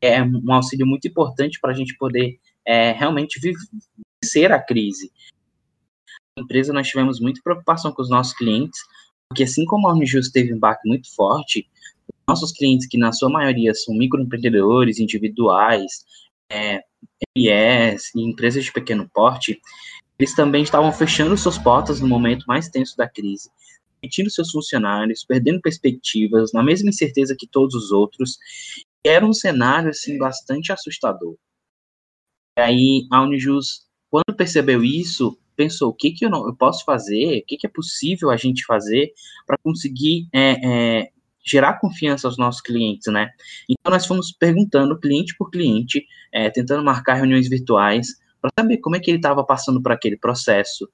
é um auxílio muito importante para a gente poder é, realmente vencer a crise. Na empresa, nós tivemos muita preocupação com os nossos clientes, porque assim como a Unijust teve um baque muito forte, nossos clientes, que na sua maioria são microempreendedores, individuais, é, empresas de pequeno porte, eles também estavam fechando suas portas no momento mais tenso da crise, demitindo seus funcionários, perdendo perspectivas, na mesma incerteza que todos os outros. Era um cenário assim bastante assustador. E aí a Unijus, quando percebeu isso, pensou o que que eu, não, eu posso fazer, o que que é possível a gente fazer para conseguir é, é, gerar confiança aos nossos clientes, né? Então nós fomos perguntando cliente por cliente, é, tentando marcar reuniões virtuais para saber como é que ele estava passando por aquele processo,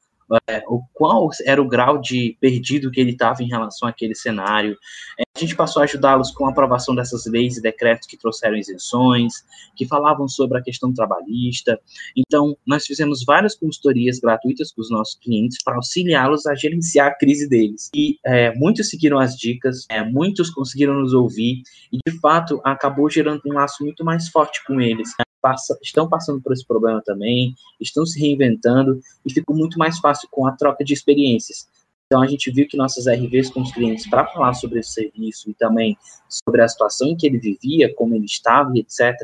é, o qual era o grau de perdido que ele estava em relação àquele cenário. É, a gente passou a ajudá-los com a aprovação dessas leis e decretos que trouxeram isenções, que falavam sobre a questão trabalhista. Então, nós fizemos várias consultorias gratuitas com os nossos clientes para auxiliá-los a gerenciar a crise deles. E é, muitos seguiram as dicas, é, muitos conseguiram nos ouvir, e de fato acabou gerando um laço muito mais forte com eles passa, estão passando por esse problema também, estão se reinventando e ficou muito mais fácil com a troca de experiências. Então a gente viu que nossas RVs com os clientes para falar sobre esse serviço e também sobre a situação em que ele vivia, como ele estava etc,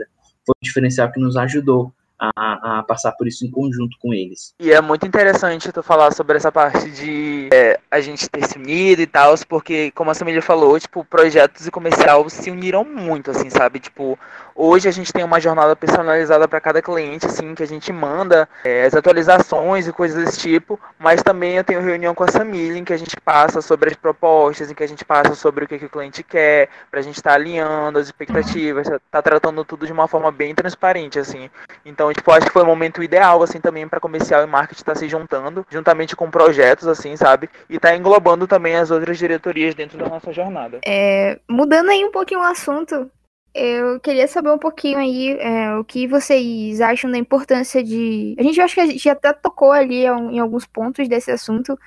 foi um diferencial que nos ajudou a, a, passar por isso em conjunto com eles. E é muito interessante tu falar sobre essa parte de é, a gente ter se unido e tal, porque, como a Samília falou, tipo, projetos e comercial se uniram muito, assim, sabe? Tipo, hoje a gente tem uma jornada personalizada para cada cliente, assim, que a gente manda é, as atualizações e coisas desse tipo, mas também eu tenho reunião com a Samília em que a gente passa sobre as propostas, em que a gente passa sobre o que, que o cliente quer, pra gente estar tá alinhando as expectativas, tá tratando tudo de uma forma bem transparente, assim. Então, tipo, acho que foi o momento ideal, assim, também para comercial e marketing estar tá se juntando, juntamente com projetos, assim, sabe? E tá englobando também as outras diretorias dentro da nossa jornada. É, mudando aí um pouquinho o assunto, eu queria saber um pouquinho aí é, o que vocês acham da importância de. A gente acho que a gente até tocou ali em alguns pontos desse assunto,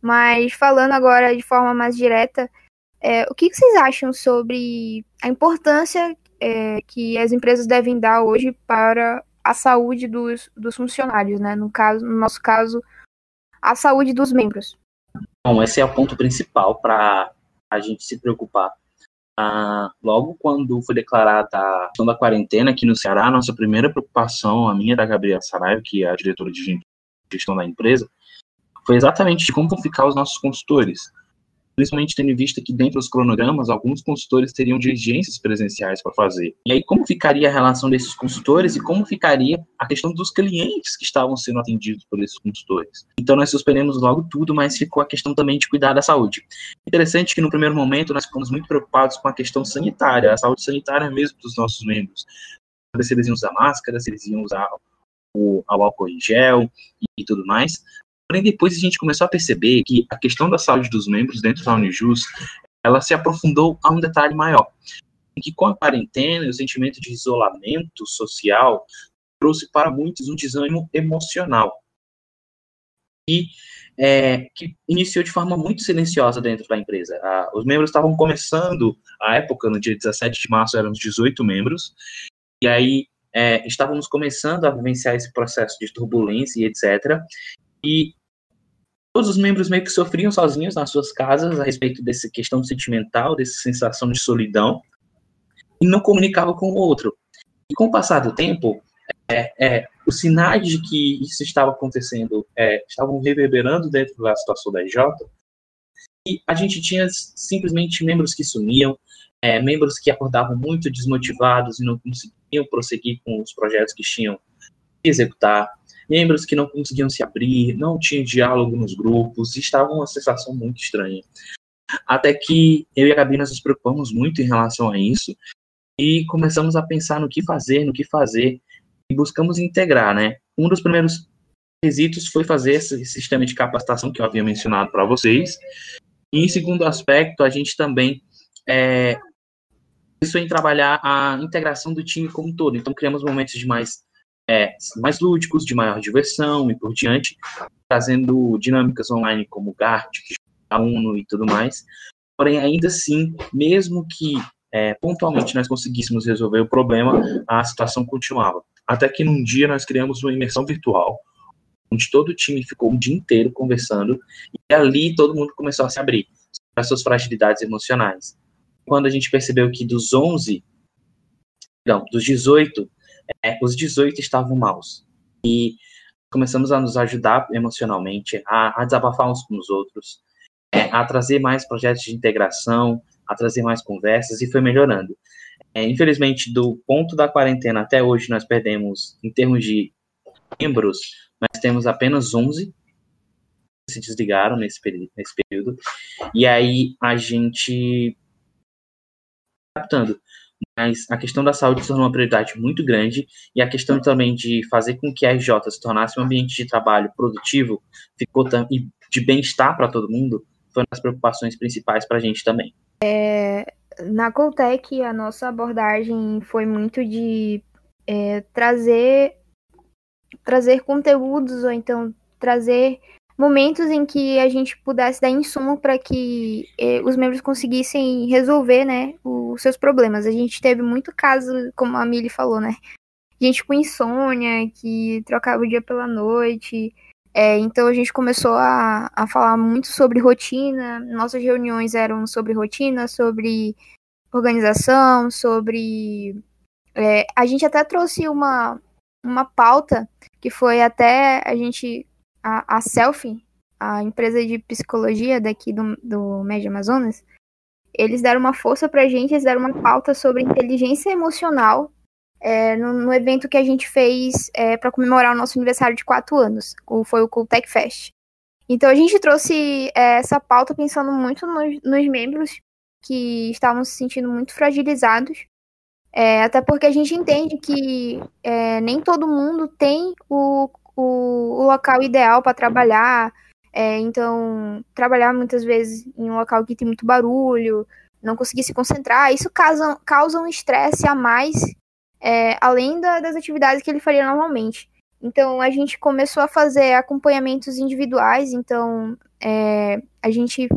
mas falando agora de forma mais direta, é, o que vocês acham sobre a importância é, que as empresas devem dar hoje para a saúde dos, dos funcionários, né? No, caso, no nosso caso, a saúde dos membros. Bom, esse é o ponto principal para a gente se preocupar. Ah, logo quando foi declarada a questão da quarentena aqui no Ceará, nossa primeira preocupação, a minha da Gabriela Saraiva, que é a diretora de gestão da empresa, foi exatamente de como vão ficar os nossos consultores principalmente tendo em vista que dentro dos cronogramas, alguns consultores teriam diligências presenciais para fazer. E aí, como ficaria a relação desses consultores e como ficaria a questão dos clientes que estavam sendo atendidos por esses consultores? Então, nós suspendemos logo tudo, mas ficou a questão também de cuidar da saúde. Interessante que no primeiro momento nós ficamos muito preocupados com a questão sanitária, a saúde sanitária mesmo dos nossos membros. Se eles iam usar máscara, se eles iam usar o, o álcool em gel e, e tudo mais. Porém, depois a gente começou a perceber que a questão da saúde dos membros dentro da Unijus, ela se aprofundou a um detalhe maior. Que com a quarentena e o sentimento de isolamento social, trouxe para muitos um desânimo emocional. E é, que iniciou de forma muito silenciosa dentro da empresa. Os membros estavam começando, a época, no dia 17 de março, éramos 18 membros, e aí é, estávamos começando a vivenciar esse processo de turbulência e etc. E todos os membros meio que sofriam sozinhos nas suas casas a respeito dessa questão sentimental, dessa sensação de solidão, e não comunicavam com o outro. E com o passar do tempo, é, é, os sinais de que isso estava acontecendo é, estavam reverberando dentro da situação da EJ, e a gente tinha simplesmente membros que sumiam, é, membros que acordavam muito desmotivados e não conseguiam prosseguir com os projetos que tinham que executar, membros que não conseguiam se abrir, não tinha diálogo nos grupos, estava uma sensação muito estranha. Até que eu e a Gabi nos preocupamos muito em relação a isso e começamos a pensar no que fazer, no que fazer e buscamos integrar, né? Um dos primeiros quesitos foi fazer esse sistema de capacitação que eu havia mencionado para vocês. E em segundo aspecto, a gente também é, pensou em trabalhar a integração do time como um todo. Então, criamos momentos de mais é, mais lúdicos, de maior diversão e por diante, trazendo dinâmicas online como Gart, a Uno e tudo mais. Porém, ainda assim, mesmo que é, pontualmente nós conseguíssemos resolver o problema, a situação continuava. Até que num dia nós criamos uma imersão virtual, onde todo o time ficou o dia inteiro conversando, e ali todo mundo começou a se abrir as suas fragilidades emocionais. Quando a gente percebeu que dos 11, não, dos 18, é, os 18 estavam maus. E começamos a nos ajudar emocionalmente, a, a desabafar uns com os outros, é, a trazer mais projetos de integração, a trazer mais conversas e foi melhorando. É, infelizmente, do ponto da quarentena até hoje, nós perdemos, em termos de membros, nós temos apenas 11 que se desligaram nesse, nesse período. E aí a gente adaptando mas a questão da saúde se tornou uma prioridade muito grande e a questão também de fazer com que a RJ se tornasse um ambiente de trabalho produtivo ficou e de bem-estar para todo mundo foi uma das preocupações principais para a gente também. É, na Coltec, a nossa abordagem foi muito de é, trazer trazer conteúdos ou então trazer momentos em que a gente pudesse dar insumo para que eh, os membros conseguissem resolver, né, os seus problemas. A gente teve muito caso, como a Mili falou, né, gente com insônia, que trocava o dia pela noite. É, então a gente começou a, a falar muito sobre rotina. Nossas reuniões eram sobre rotina, sobre organização, sobre. É, a gente até trouxe uma, uma pauta que foi até a gente a, a Selfie, a empresa de psicologia daqui do, do Médio Amazonas, eles deram uma força pra gente, eles deram uma pauta sobre inteligência emocional é, no, no, evento que a gente fez é, para comemorar o nosso aniversário de quatro anos, o, foi o Cooltech Fest. Então a gente trouxe é, essa pauta pensando muito nos, nos, membros que estavam se sentindo muito fragilizados, é, até porque a gente entende que é, nem todo mundo tem o o, o local ideal para trabalhar. É, então, trabalhar muitas vezes em um local que tem muito barulho, não conseguir se concentrar, isso causa, causa um estresse a mais, é, além da, das atividades que ele faria normalmente. Então, a gente começou a fazer acompanhamentos individuais, então é, a gente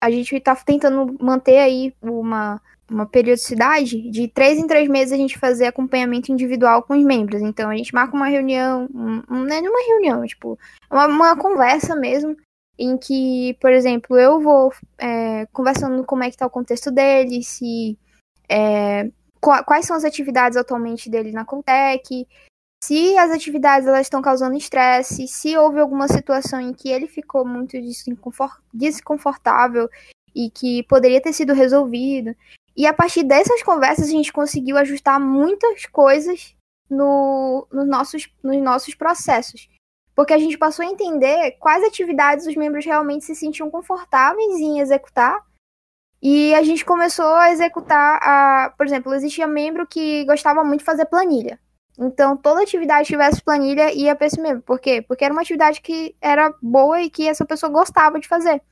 a gente está tentando manter aí uma, uma periodicidade de três em três meses a gente fazer acompanhamento individual com os membros. Então a gente marca uma reunião, um, não é uma reunião, tipo, uma, uma conversa mesmo, em que, por exemplo, eu vou é, conversando como é que tá o contexto dele, se é, quais são as atividades atualmente dele na Coltec, se as atividades elas estão causando estresse, se houve alguma situação em que ele ficou muito desconfortável e que poderia ter sido resolvido. E a partir dessas conversas a gente conseguiu ajustar muitas coisas no, nos, nossos, nos nossos processos. Porque a gente passou a entender quais atividades os membros realmente se sentiam confortáveis em executar. E a gente começou a executar, a, por exemplo, existia membro que gostava muito de fazer planilha. Então, toda atividade que tivesse planilha ia para esse membro. Por quê? Porque era uma atividade que era boa e que essa pessoa gostava de fazer.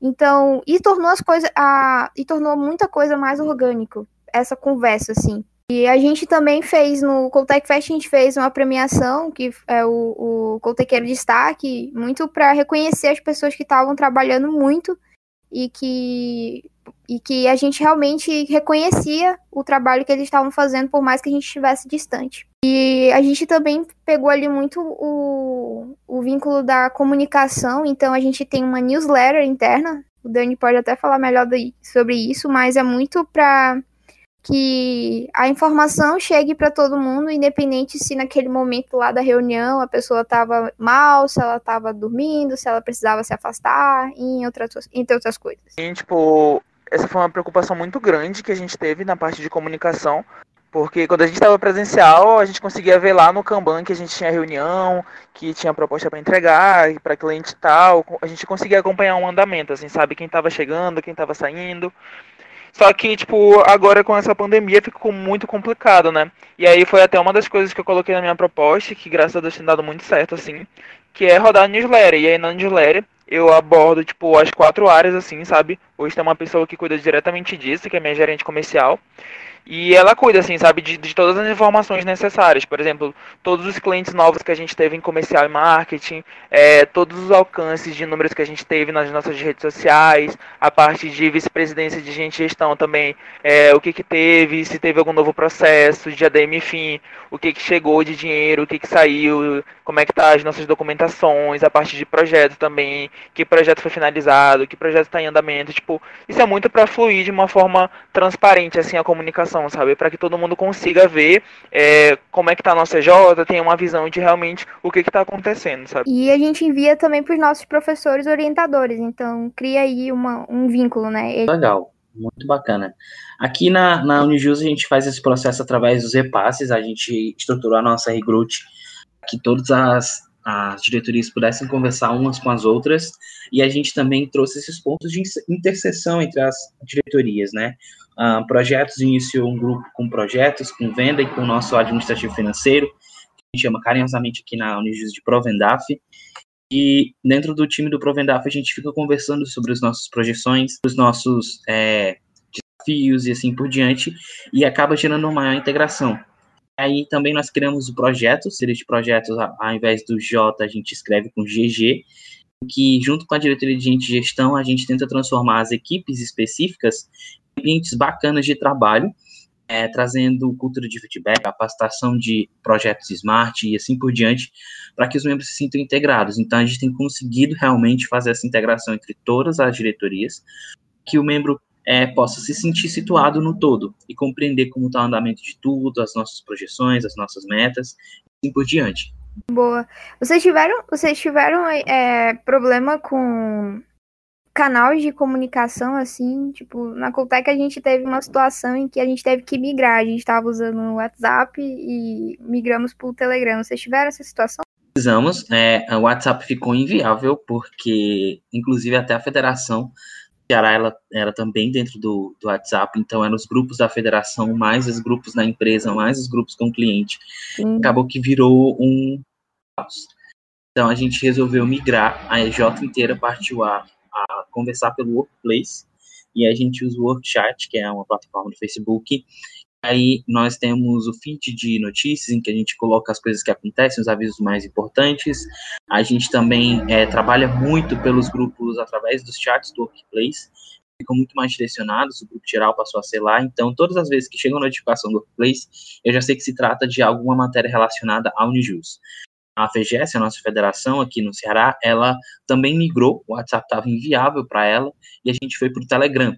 Então, e tornou as coisas, a, e tornou muita coisa mais orgânico, essa conversa, assim. E a gente também fez no Coltec Fest, a gente fez uma premiação, que é o, o Coltequeiro Destaque, muito para reconhecer as pessoas que estavam trabalhando muito e que, e que a gente realmente reconhecia o trabalho que eles estavam fazendo, por mais que a gente estivesse distante. E a gente também pegou ali muito o, o vínculo da comunicação, então a gente tem uma newsletter interna. O Dani pode até falar melhor sobre isso, mas é muito para que a informação chegue para todo mundo, independente se naquele momento lá da reunião a pessoa estava mal, se ela estava dormindo, se ela precisava se afastar, em outras, entre outras coisas. E, tipo, essa foi uma preocupação muito grande que a gente teve na parte de comunicação, porque quando a gente estava presencial, a gente conseguia ver lá no Kanban que a gente tinha reunião, que tinha proposta para entregar, para cliente tal. A gente conseguia acompanhar um andamento, assim, sabe? Quem estava chegando, quem estava saindo. Só que, tipo, agora com essa pandemia ficou muito complicado, né? E aí foi até uma das coisas que eu coloquei na minha proposta, que graças a Deus tem dado muito certo, assim, que é rodar newsletter. E aí na newsletter eu abordo, tipo, as quatro áreas, assim, sabe? Hoje tem uma pessoa que cuida diretamente disso, que é minha gerente comercial. E ela cuida, assim, sabe, de, de todas as informações necessárias. Por exemplo, todos os clientes novos que a gente teve em comercial e marketing, é, todos os alcances de números que a gente teve nas nossas redes sociais, a parte de vice-presidência de gente gestão também, é, o que que teve, se teve algum novo processo de ADM fim, o que que chegou de dinheiro, o que que saiu, como é que tá as nossas documentações, a parte de projeto também, que projeto foi finalizado, que projeto está em andamento, tipo, isso é muito para fluir de uma forma transparente, assim, a comunicação, sabe? Para que todo mundo consiga ver é, como é que tá a nossa J, tenha uma visão de realmente o que que tá acontecendo, sabe? E a gente envia também para os nossos professores orientadores, então cria aí uma, um vínculo, né? Legal, muito bacana. Aqui na, na Unijus a gente faz esse processo através dos repasses, a gente estruturou a nossa Regrute que todas as, as diretorias pudessem conversar umas com as outras, e a gente também trouxe esses pontos de interseção entre as diretorias, né? Uh, projetos iniciou um grupo com projetos, com venda e com o nosso administrativo financeiro, que a gente chama carinhosamente aqui na Unijus de Provendaf, e dentro do time do Provendaf a gente fica conversando sobre as nossas projeções, os nossos é, desafios e assim por diante, e acaba gerando uma maior integração. Aí também nós criamos o projeto, seria de projetos, ao invés do J, a gente escreve com GG, que junto com a diretoria de gente gestão, a gente tenta transformar as equipes específicas ambientes bacanas de trabalho, é, trazendo cultura de feedback, capacitação de projetos smart e assim por diante, para que os membros se sintam integrados. Então, a gente tem conseguido realmente fazer essa integração entre todas as diretorias, que o membro é, possa se sentir situado no todo e compreender como está o andamento de tudo, as nossas projeções, as nossas metas, e assim por diante. Boa. Vocês tiveram, vocês tiveram é, problema com canais de comunicação, assim, tipo, na Coltec a gente teve uma situação em que a gente teve que migrar, a gente estava usando o WhatsApp e migramos para o Telegram. Vocês tiveram essa situação? Precisamos, é, o WhatsApp ficou inviável, porque, inclusive, até a federação Ceará ela era também dentro do, do WhatsApp, então eram os grupos da federação, mais os grupos da empresa, mais os grupos com o cliente. Sim. Acabou que virou um caos. Então a gente resolveu migrar, a EJ inteira partiu a, a conversar pelo Workplace, e a gente usa o Workchat, que é uma plataforma do Facebook, Aí nós temos o feed de notícias, em que a gente coloca as coisas que acontecem, os avisos mais importantes. A gente também é, trabalha muito pelos grupos através dos chats do Workplace, ficam muito mais direcionados, o grupo geral passou a ser lá. Então, todas as vezes que chega uma notificação do Workplace, eu já sei que se trata de alguma matéria relacionada ao Unijus. A FGS, a nossa federação aqui no Ceará, ela também migrou, o WhatsApp estava inviável para ela, e a gente foi para o Telegram.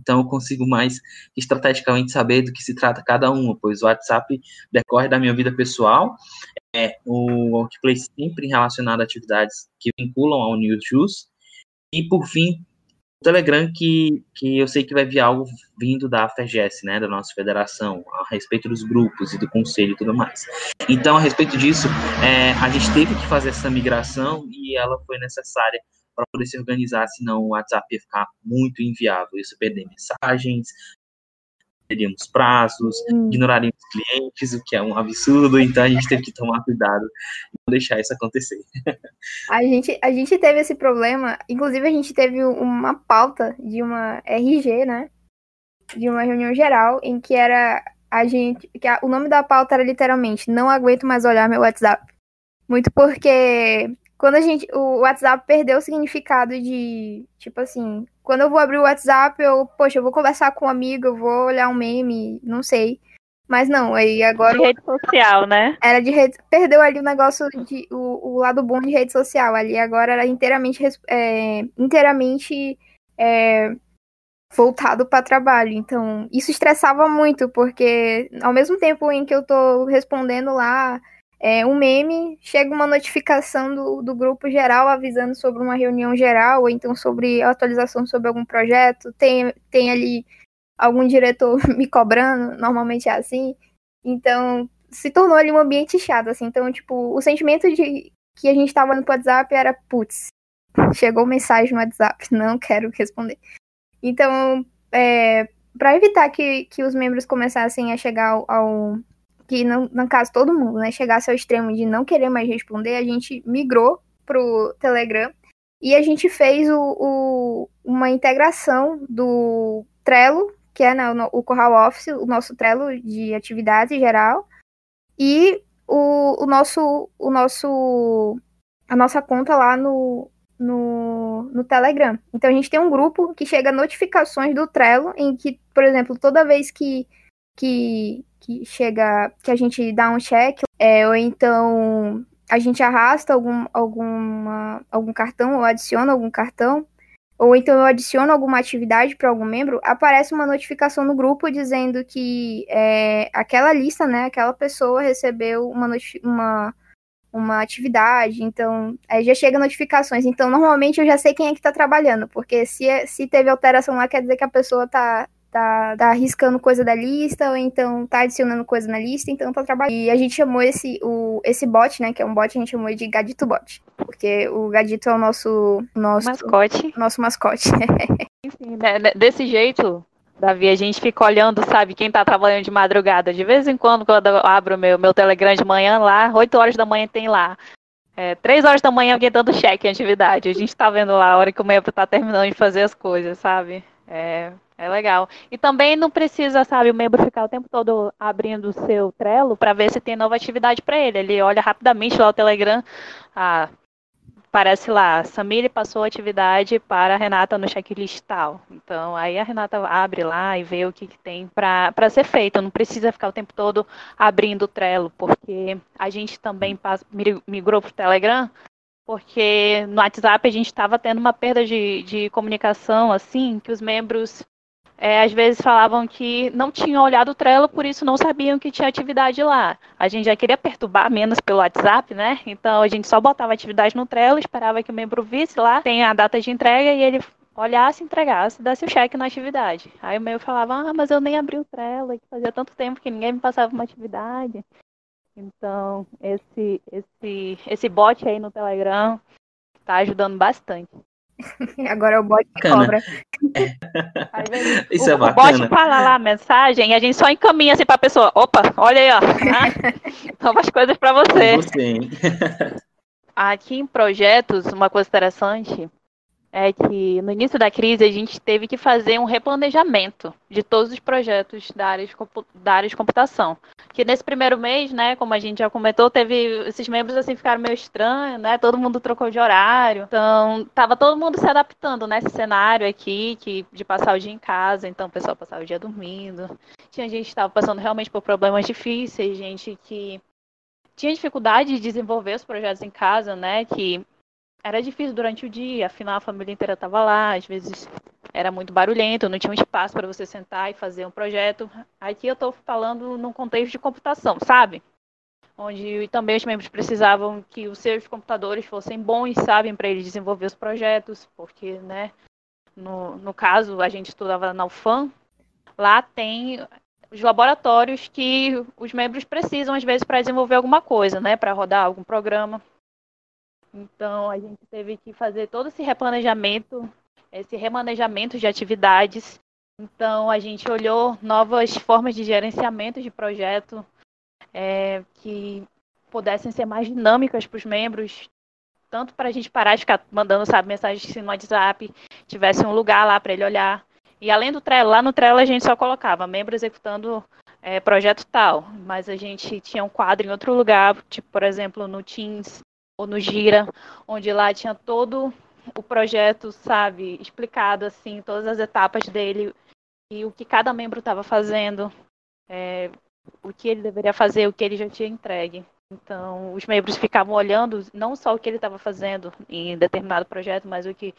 Então eu consigo mais estrategicamente saber do que se trata cada uma, pois o WhatsApp decorre da minha vida pessoal, é, o Workplace sempre relacionado a atividades que vinculam ao Newsjuice, e por fim, Telegram, que, que eu sei que vai vir algo vindo da FGS, né, da nossa federação, a respeito dos grupos e do conselho e tudo mais. Então, a respeito disso, é, a gente teve que fazer essa migração e ela foi necessária para poder se organizar, senão o WhatsApp ia ficar muito inviável. Isso perder mensagens, teríamos prazos, hum. ignoraríamos clientes, o que é um absurdo, então a gente teve que tomar cuidado e não deixar isso acontecer. A gente, a gente teve esse problema, inclusive a gente teve uma pauta de uma RG, né? De uma reunião geral, em que era a gente. que a, o nome da pauta era literalmente Não aguento mais olhar meu WhatsApp. Muito porque quando a gente. O WhatsApp perdeu o significado de. Tipo assim. Quando eu vou abrir o WhatsApp, eu. Poxa, eu vou conversar com um amigo, eu vou olhar um meme, não sei. Mas não, aí agora. De rede social, né? Era de rede. Perdeu ali o negócio de. O, o lado bom de rede social. Ali agora era inteiramente. É, inteiramente. É, voltado para trabalho. Então, isso estressava muito, porque ao mesmo tempo em que eu tô respondendo lá é, um meme, chega uma notificação do, do grupo geral avisando sobre uma reunião geral, ou então sobre atualização sobre algum projeto, tem, tem ali algum diretor me cobrando, normalmente é assim. Então, se tornou ali um ambiente chato, assim. Então, tipo, o sentimento de que a gente estava no WhatsApp era, putz, chegou mensagem no WhatsApp, não quero responder. Então, é, para evitar que, que os membros começassem a chegar ao, ao que no, no caso todo mundo, né, chegasse ao extremo de não querer mais responder, a gente migrou pro Telegram e a gente fez o, o, uma integração do Trello que é né, o Corral Office, o nosso Trello de atividades em geral, e o, o nosso o nosso a nossa conta lá no, no, no Telegram. Então a gente tem um grupo que chega notificações do Trello, em que, por exemplo, toda vez que, que, que chega, que a gente dá um check, é, ou então a gente arrasta algum, alguma, algum cartão ou adiciona algum cartão, ou então eu adiciono alguma atividade para algum membro, aparece uma notificação no grupo dizendo que é, aquela lista, né, aquela pessoa recebeu uma, uma uma atividade, então aí já chega notificações. Então, normalmente eu já sei quem é que está trabalhando, porque se, é, se teve alteração lá, quer dizer que a pessoa tá, tá, tá arriscando coisa da lista, ou então tá adicionando coisa na lista, então tá trabalhando. E a gente chamou esse, o, esse bot, né, que é um bot, a gente chamou de Gadito Bot, porque o Gadito é o nosso... nosso mascote. Nosso mascote. Enfim, né, né, desse jeito, Davi, a gente fica olhando, sabe, quem tá trabalhando de madrugada. De vez em quando, quando eu abro meu, meu Telegram de manhã lá, 8 horas da manhã tem lá. É, 3 horas da manhã alguém dando cheque em atividade. A gente tá vendo lá a hora que o membro tá terminando de fazer as coisas, sabe? É, é legal. E também não precisa, sabe, o membro ficar o tempo todo abrindo o seu Trello para ver se tem nova atividade para ele. Ele olha rapidamente lá o Telegram. Ah, parece lá, Samir passou atividade para a Renata no checklist tal. Então, aí a Renata abre lá e vê o que, que tem para ser feito. Não precisa ficar o tempo todo abrindo o Trello, porque a gente também migrou para o Telegram, porque no WhatsApp a gente estava tendo uma perda de, de comunicação, assim, que os membros é, às vezes falavam que não tinham olhado o Trello, por isso não sabiam que tinha atividade lá. A gente já queria perturbar menos pelo WhatsApp, né? Então a gente só botava atividade no Trello, esperava que o membro visse lá, tem a data de entrega e ele olhasse, entregasse, desse o cheque na atividade. Aí o meu falava, ah, mas eu nem abri o Trello, fazia tanto tempo que ninguém me passava uma atividade. Então, esse, esse, esse bot aí no Telegram está ajudando bastante. Agora é o bot que cobra. É. Isso o, é bacana. O bot fala lá a mensagem e a gente só encaminha assim pra pessoa. Opa, olha aí, ó. Ah, novas coisas para você. você Aqui em projetos, uma coisa interessante é que no início da crise a gente teve que fazer um replanejamento de todos os projetos da área de, da área de computação. Que nesse primeiro mês, né, como a gente já comentou, teve esses membros assim ficaram meio estranhos, né? Todo mundo trocou de horário. Então, tava todo mundo se adaptando nesse cenário aqui, que de passar o dia em casa, então o pessoal passava o dia dormindo. Tinha gente que estava passando realmente por problemas difíceis, gente que tinha dificuldade de desenvolver os projetos em casa, né? Que era difícil durante o dia, afinal a família inteira estava lá, às vezes era muito barulhento, não tinha um espaço para você sentar e fazer um projeto. Aqui eu estou falando num contexto de computação, sabe? Onde também os membros precisavam que os seus computadores fossem bons, sabem, para eles desenvolver os projetos, porque, né, no, no caso, a gente estudava na UFAM, lá tem os laboratórios que os membros precisam, às vezes, para desenvolver alguma coisa, né, para rodar algum programa. Então, a gente teve que fazer todo esse replanejamento, esse remanejamento de atividades. Então, a gente olhou novas formas de gerenciamento de projeto é, que pudessem ser mais dinâmicas para os membros, tanto para a gente parar de ficar mandando, sabe, mensagens no WhatsApp, tivesse um lugar lá para ele olhar. E além do Trello, lá no Trello a gente só colocava membro executando é, projeto tal, mas a gente tinha um quadro em outro lugar, tipo, por exemplo, no Teams, ou no Gira, onde lá tinha todo o projeto, sabe, explicado assim, todas as etapas dele e o que cada membro estava fazendo, é, o que ele deveria fazer, o que ele já tinha entregue. Então, os membros ficavam olhando não só o que ele estava fazendo em determinado projeto, mas o que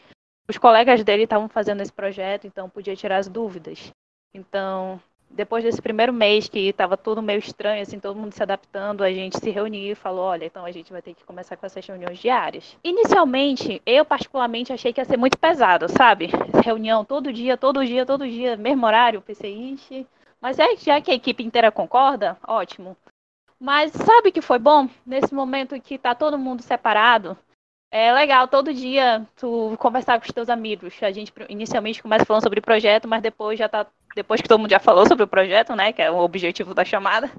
os colegas dele estavam fazendo nesse projeto, então podia tirar as dúvidas. Então, depois desse primeiro mês que estava tudo meio estranho, assim, todo mundo se adaptando, a gente se reuniu e falou, olha, então a gente vai ter que começar com essas reuniões diárias. Inicialmente, eu particularmente achei que ia ser muito pesado, sabe? Reunião todo dia, todo dia, todo dia, mesmo horário, ixi. Mas é, já que a equipe inteira concorda, ótimo. Mas sabe que foi bom? Nesse momento que tá todo mundo separado, é legal todo dia tu conversar com os teus amigos. A gente inicialmente começa falando sobre projeto, mas depois já tá depois que todo mundo já falou sobre o projeto, né, que é o objetivo da chamada,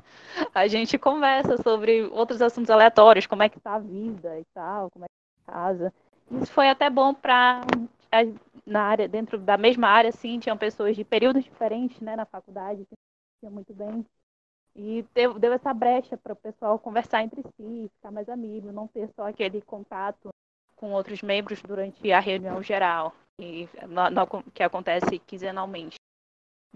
a gente conversa sobre outros assuntos aleatórios, como é que tá a vida e tal, como é que tá a casa. Isso foi até bom para na área, dentro da mesma área, assim, tinham pessoas de períodos diferentes, né, na faculdade, que muito bem. E deu, deu essa brecha para o pessoal conversar entre si, ficar mais amigo, não ter só aquele contato com outros membros durante a reunião geral, no, no, que acontece quinzenalmente.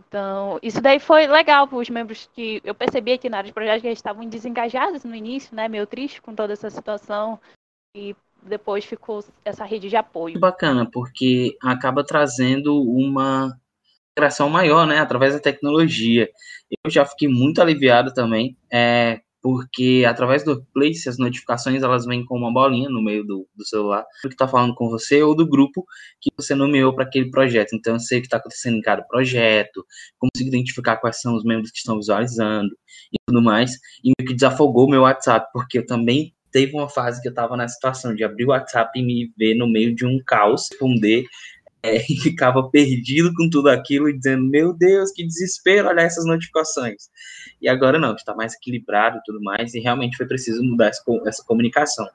Então, isso daí foi legal para os membros que eu percebi aqui na área de projetos que eles estavam desengajados no início, né, meio triste com toda essa situação, e depois ficou essa rede de apoio. Bacana, porque acaba trazendo uma interação maior, né, através da tecnologia. Eu já fiquei muito aliviado também, é, porque através do Place as notificações elas vêm com uma bolinha no meio do, do celular que está falando com você ou do grupo que você nomeou para aquele projeto. Então eu sei o que está acontecendo em cada projeto, consigo identificar quais são os membros que estão visualizando e tudo mais. E o que desafogou o meu WhatsApp, porque eu também teve uma fase que eu estava na situação de abrir o WhatsApp e me ver no meio de um caos, responder é, e ficava perdido com tudo aquilo e dizendo, meu Deus, que desespero olhar essas notificações. E agora não, está mais equilibrado e tudo mais, e realmente foi preciso mudar essa, essa comunicação.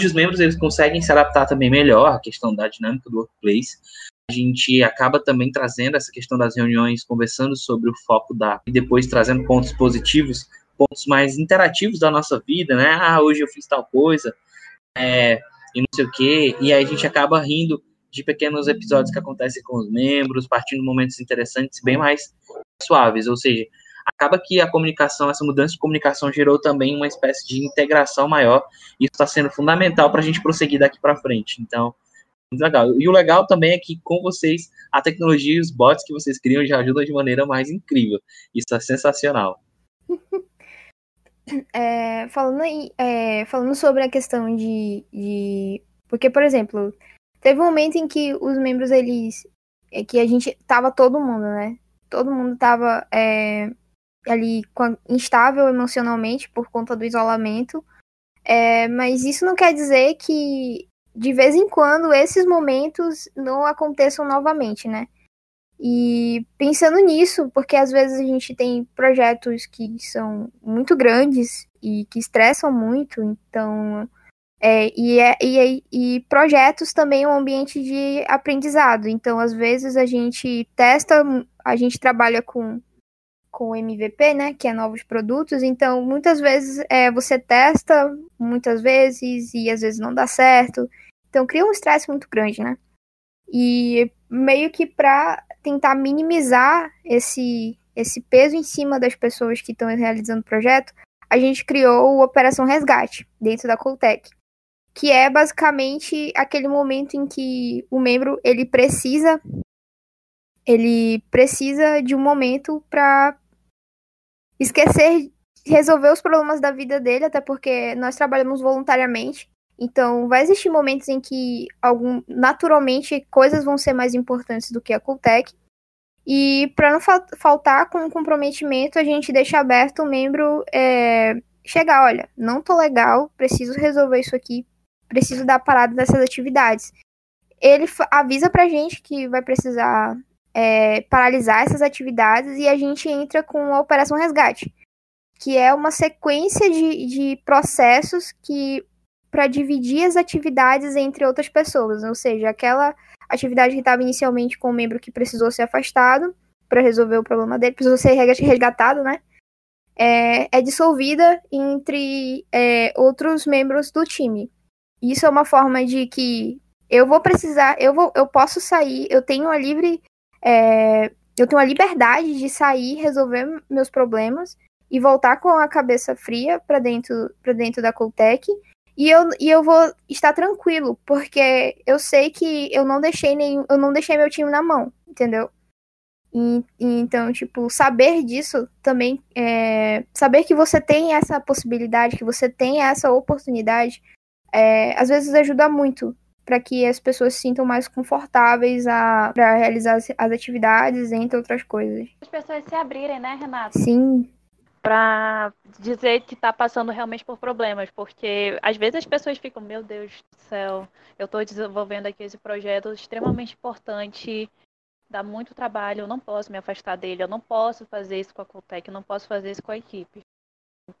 E os membros eles conseguem se adaptar também melhor à questão da dinâmica do workplace. A gente acaba também trazendo essa questão das reuniões, conversando sobre o foco da. e depois trazendo pontos positivos, pontos mais interativos da nossa vida, né? Ah, hoje eu fiz tal coisa, é, e não sei o quê, e aí a gente acaba rindo de pequenos episódios que acontecem com os membros, partindo de momentos interessantes, bem mais suaves, ou seja, acaba que a comunicação, essa mudança de comunicação gerou também uma espécie de integração maior. Isso está sendo fundamental para a gente prosseguir daqui para frente. Então, muito legal. E o legal também é que com vocês, a tecnologia e os bots que vocês criam já ajudam de maneira mais incrível. Isso é sensacional. É, falando, aí, é, falando sobre a questão de, de. Porque, por exemplo, teve um momento em que os membros, eles. É que a gente tava todo mundo, né? Todo mundo tava é, ali instável emocionalmente por conta do isolamento. É, mas isso não quer dizer que de vez em quando esses momentos não aconteçam novamente, né? E pensando nisso, porque às vezes a gente tem projetos que são muito grandes e que estressam muito, então. É, e, é, e, e projetos também é um ambiente de aprendizado. Então, às vezes, a gente testa, a gente trabalha com com MVP, né, que é novos produtos. Então, muitas vezes é, você testa, muitas vezes, e às vezes não dá certo. Então, cria um estresse muito grande, né? E meio que para tentar minimizar esse, esse peso em cima das pessoas que estão realizando o projeto, a gente criou o Operação Resgate dentro da Coltec, que é basicamente aquele momento em que o membro ele precisa ele precisa de um momento para esquecer resolver os problemas da vida dele, até porque nós trabalhamos voluntariamente. Então, vai existir momentos em que algum, naturalmente coisas vão ser mais importantes do que a Cultec. E para não fa faltar com o comprometimento, a gente deixa aberto o membro é, chegar, olha, não tô legal, preciso resolver isso aqui, preciso dar parada dessas atividades. Ele avisa pra gente que vai precisar é, paralisar essas atividades e a gente entra com a Operação Resgate, que é uma sequência de, de processos que para dividir as atividades entre outras pessoas, ou seja, aquela atividade que estava inicialmente com o membro que precisou ser afastado para resolver o problema dele, precisou ser resgatado, né? É, é dissolvida entre é, outros membros do time. Isso é uma forma de que eu vou precisar, eu vou, eu posso sair, eu tenho a livre é, eu tenho a liberdade de sair, resolver meus problemas e voltar com a cabeça fria para dentro, pra dentro da Coltec. E eu, e eu vou estar tranquilo, porque eu sei que eu não deixei nenhum, eu não deixei meu time na mão, entendeu? E, e então, tipo, saber disso também, é, saber que você tem essa possibilidade, que você tem essa oportunidade, é, às vezes ajuda muito para que as pessoas se sintam mais confortáveis para realizar as, as, atividades, entre outras coisas. As pessoas se abrirem, né, Renata? Sim. Para dizer que está passando realmente por problemas, porque às vezes as pessoas ficam, meu Deus do céu, eu estou desenvolvendo aqui esse projeto extremamente importante, dá muito trabalho, eu não posso me afastar dele, eu não posso fazer isso com a Cultec, eu não posso fazer isso com a equipe.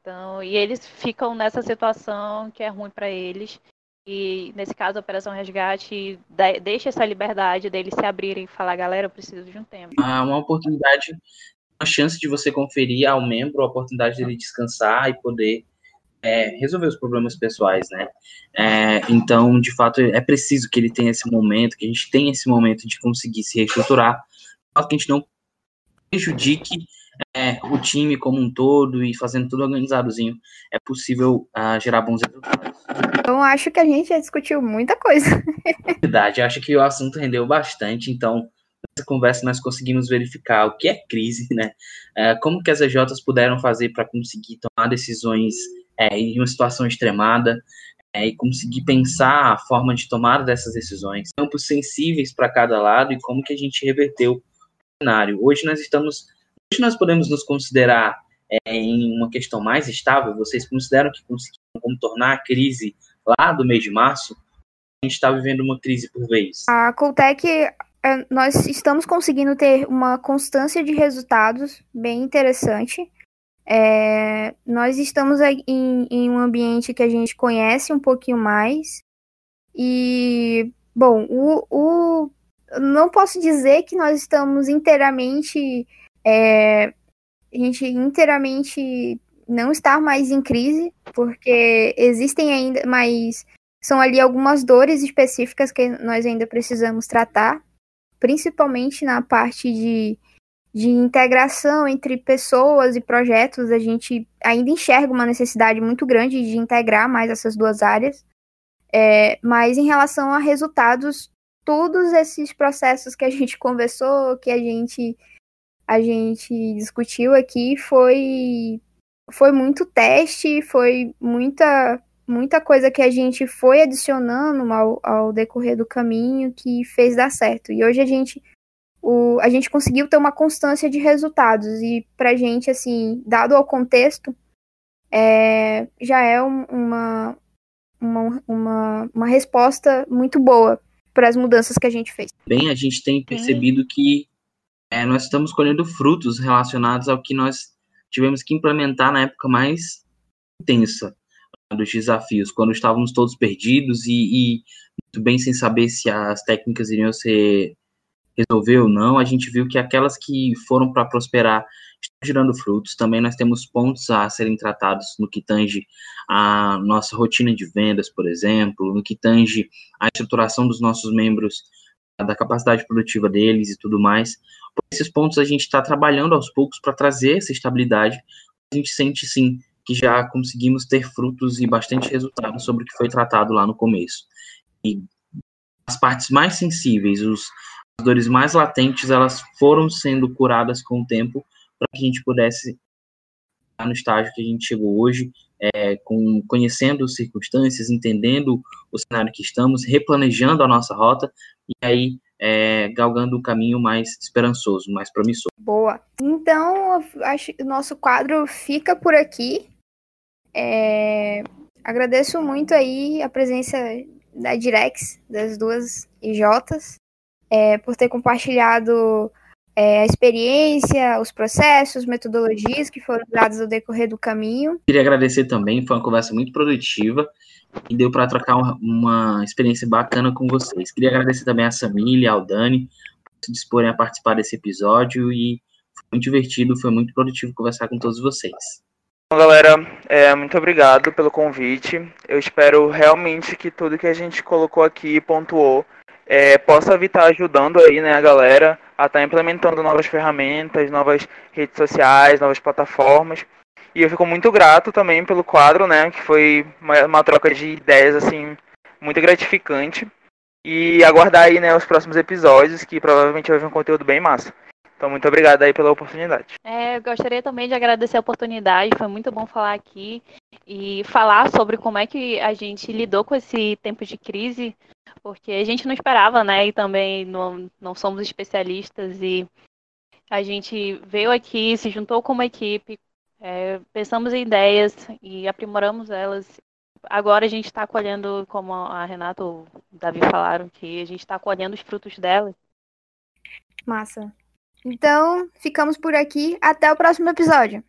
Então, e eles ficam nessa situação que é ruim para eles E nesse caso, a Operação Resgate deixa essa liberdade deles se abrirem e falar, galera, eu preciso de um tempo. Ah, uma oportunidade, uma chance de você conferir ao membro a oportunidade dele descansar e poder é, resolver os problemas pessoais, né? É, então, de fato, é preciso que ele tenha esse momento, que a gente tenha esse momento de conseguir se reestruturar, que a gente não prejudique é, o time como um todo e fazendo tudo organizadozinho, é possível uh, gerar bons resultados. Então, acho que a gente já discutiu muita coisa. Verdade, acho que o assunto rendeu bastante, então nessa conversa nós conseguimos verificar o que é crise, né? Uh, como que as EJs puderam fazer para conseguir tomar decisões é, em uma situação extremada é, e conseguir pensar a forma de tomar dessas decisões, campos sensíveis para cada lado e como que a gente reverteu o cenário. Hoje nós estamos, nós podemos nos considerar é, em uma questão mais estável. Vocês consideram que conseguiram contornar a crise lá do mês de março? A gente está vivendo uma crise por vez. A Coltec é, nós estamos conseguindo ter uma constância de resultados bem interessante. É, nós estamos em, em, um ambiente que a gente conhece um pouquinho mais. E, bom, o, o não posso dizer que nós estamos inteiramente. É, a gente inteiramente não está mais em crise, porque existem ainda, mas são ali algumas dores específicas que nós ainda precisamos tratar, principalmente na parte de de integração entre pessoas e projetos, a gente ainda enxerga uma necessidade muito grande de integrar mais essas duas áreas. É, mas em relação a resultados, todos esses processos que a gente conversou, que a gente a gente discutiu aqui, foi foi muito teste, foi muita muita coisa que a gente foi adicionando ao, ao decorrer do caminho que fez dar certo. E hoje a gente o, a gente conseguiu ter uma constância de resultados. E pra gente, assim, dado ao contexto, é, já é um, uma, uma, uma, uma resposta muito boa para as mudanças que a gente fez. Bem, a gente tem percebido que é, nós estamos colhendo frutos relacionados ao que nós tivemos que implementar na época mais intensa dos desafios, quando estávamos todos perdidos e, e muito bem sem saber se as técnicas iriam ser resolveu ou não, a gente viu que aquelas que foram para prosperar estão gerando frutos. Também nós temos pontos a serem tratados no que tange a nossa rotina de vendas, por exemplo, no que tange a estruturação dos nossos membros, da capacidade produtiva deles e tudo mais. Por esses pontos a gente está trabalhando aos poucos para trazer essa estabilidade. A gente sente sim que já conseguimos ter frutos e bastante resultados sobre o que foi tratado lá no começo. E as partes mais sensíveis, os, as dores mais latentes elas foram sendo curadas com o tempo para que a gente pudesse estar no estágio que a gente chegou hoje, é, com, conhecendo as circunstâncias, entendendo o cenário que estamos, replanejando a nossa rota e aí é, galgando um caminho mais esperançoso, mais promissor. Boa. Então, acho que o nosso quadro fica por aqui. É, agradeço muito aí a presença da Direx, das duas IJs é, por ter compartilhado é, a experiência, os processos, metodologias que foram dados ao decorrer do caminho. Queria agradecer também, foi uma conversa muito produtiva e deu para trocar uma, experiência bacana com vocês. Queria agradecer também a Samília, ao Dani, por se disporem a participar desse episódio e foi muito divertido, foi muito produtivo conversar com todos vocês. Bom, galera, é, muito obrigado pelo convite. Eu espero realmente que tudo que a gente colocou aqui e pontuou é, possa estar ajudando aí, né, a galera a estar tá implementando novas ferramentas, novas redes sociais, novas plataformas. E eu fico muito grato também pelo quadro, né, que foi uma, uma troca de ideias assim muito gratificante. E aguardar aí, né, os próximos episódios, que provavelmente vai vir um conteúdo bem massa. Então, muito obrigado aí pela oportunidade. É, eu gostaria também de agradecer a oportunidade, foi muito bom falar aqui e falar sobre como é que a gente lidou com esse tempo de crise, porque a gente não esperava, né? E também não, não somos especialistas e a gente veio aqui, se juntou como equipe, é, pensamos em ideias e aprimoramos elas. Agora a gente está colhendo, como a Renata ou o Davi falaram, que a gente está colhendo os frutos delas. Massa. Então, ficamos por aqui. Até o próximo episódio.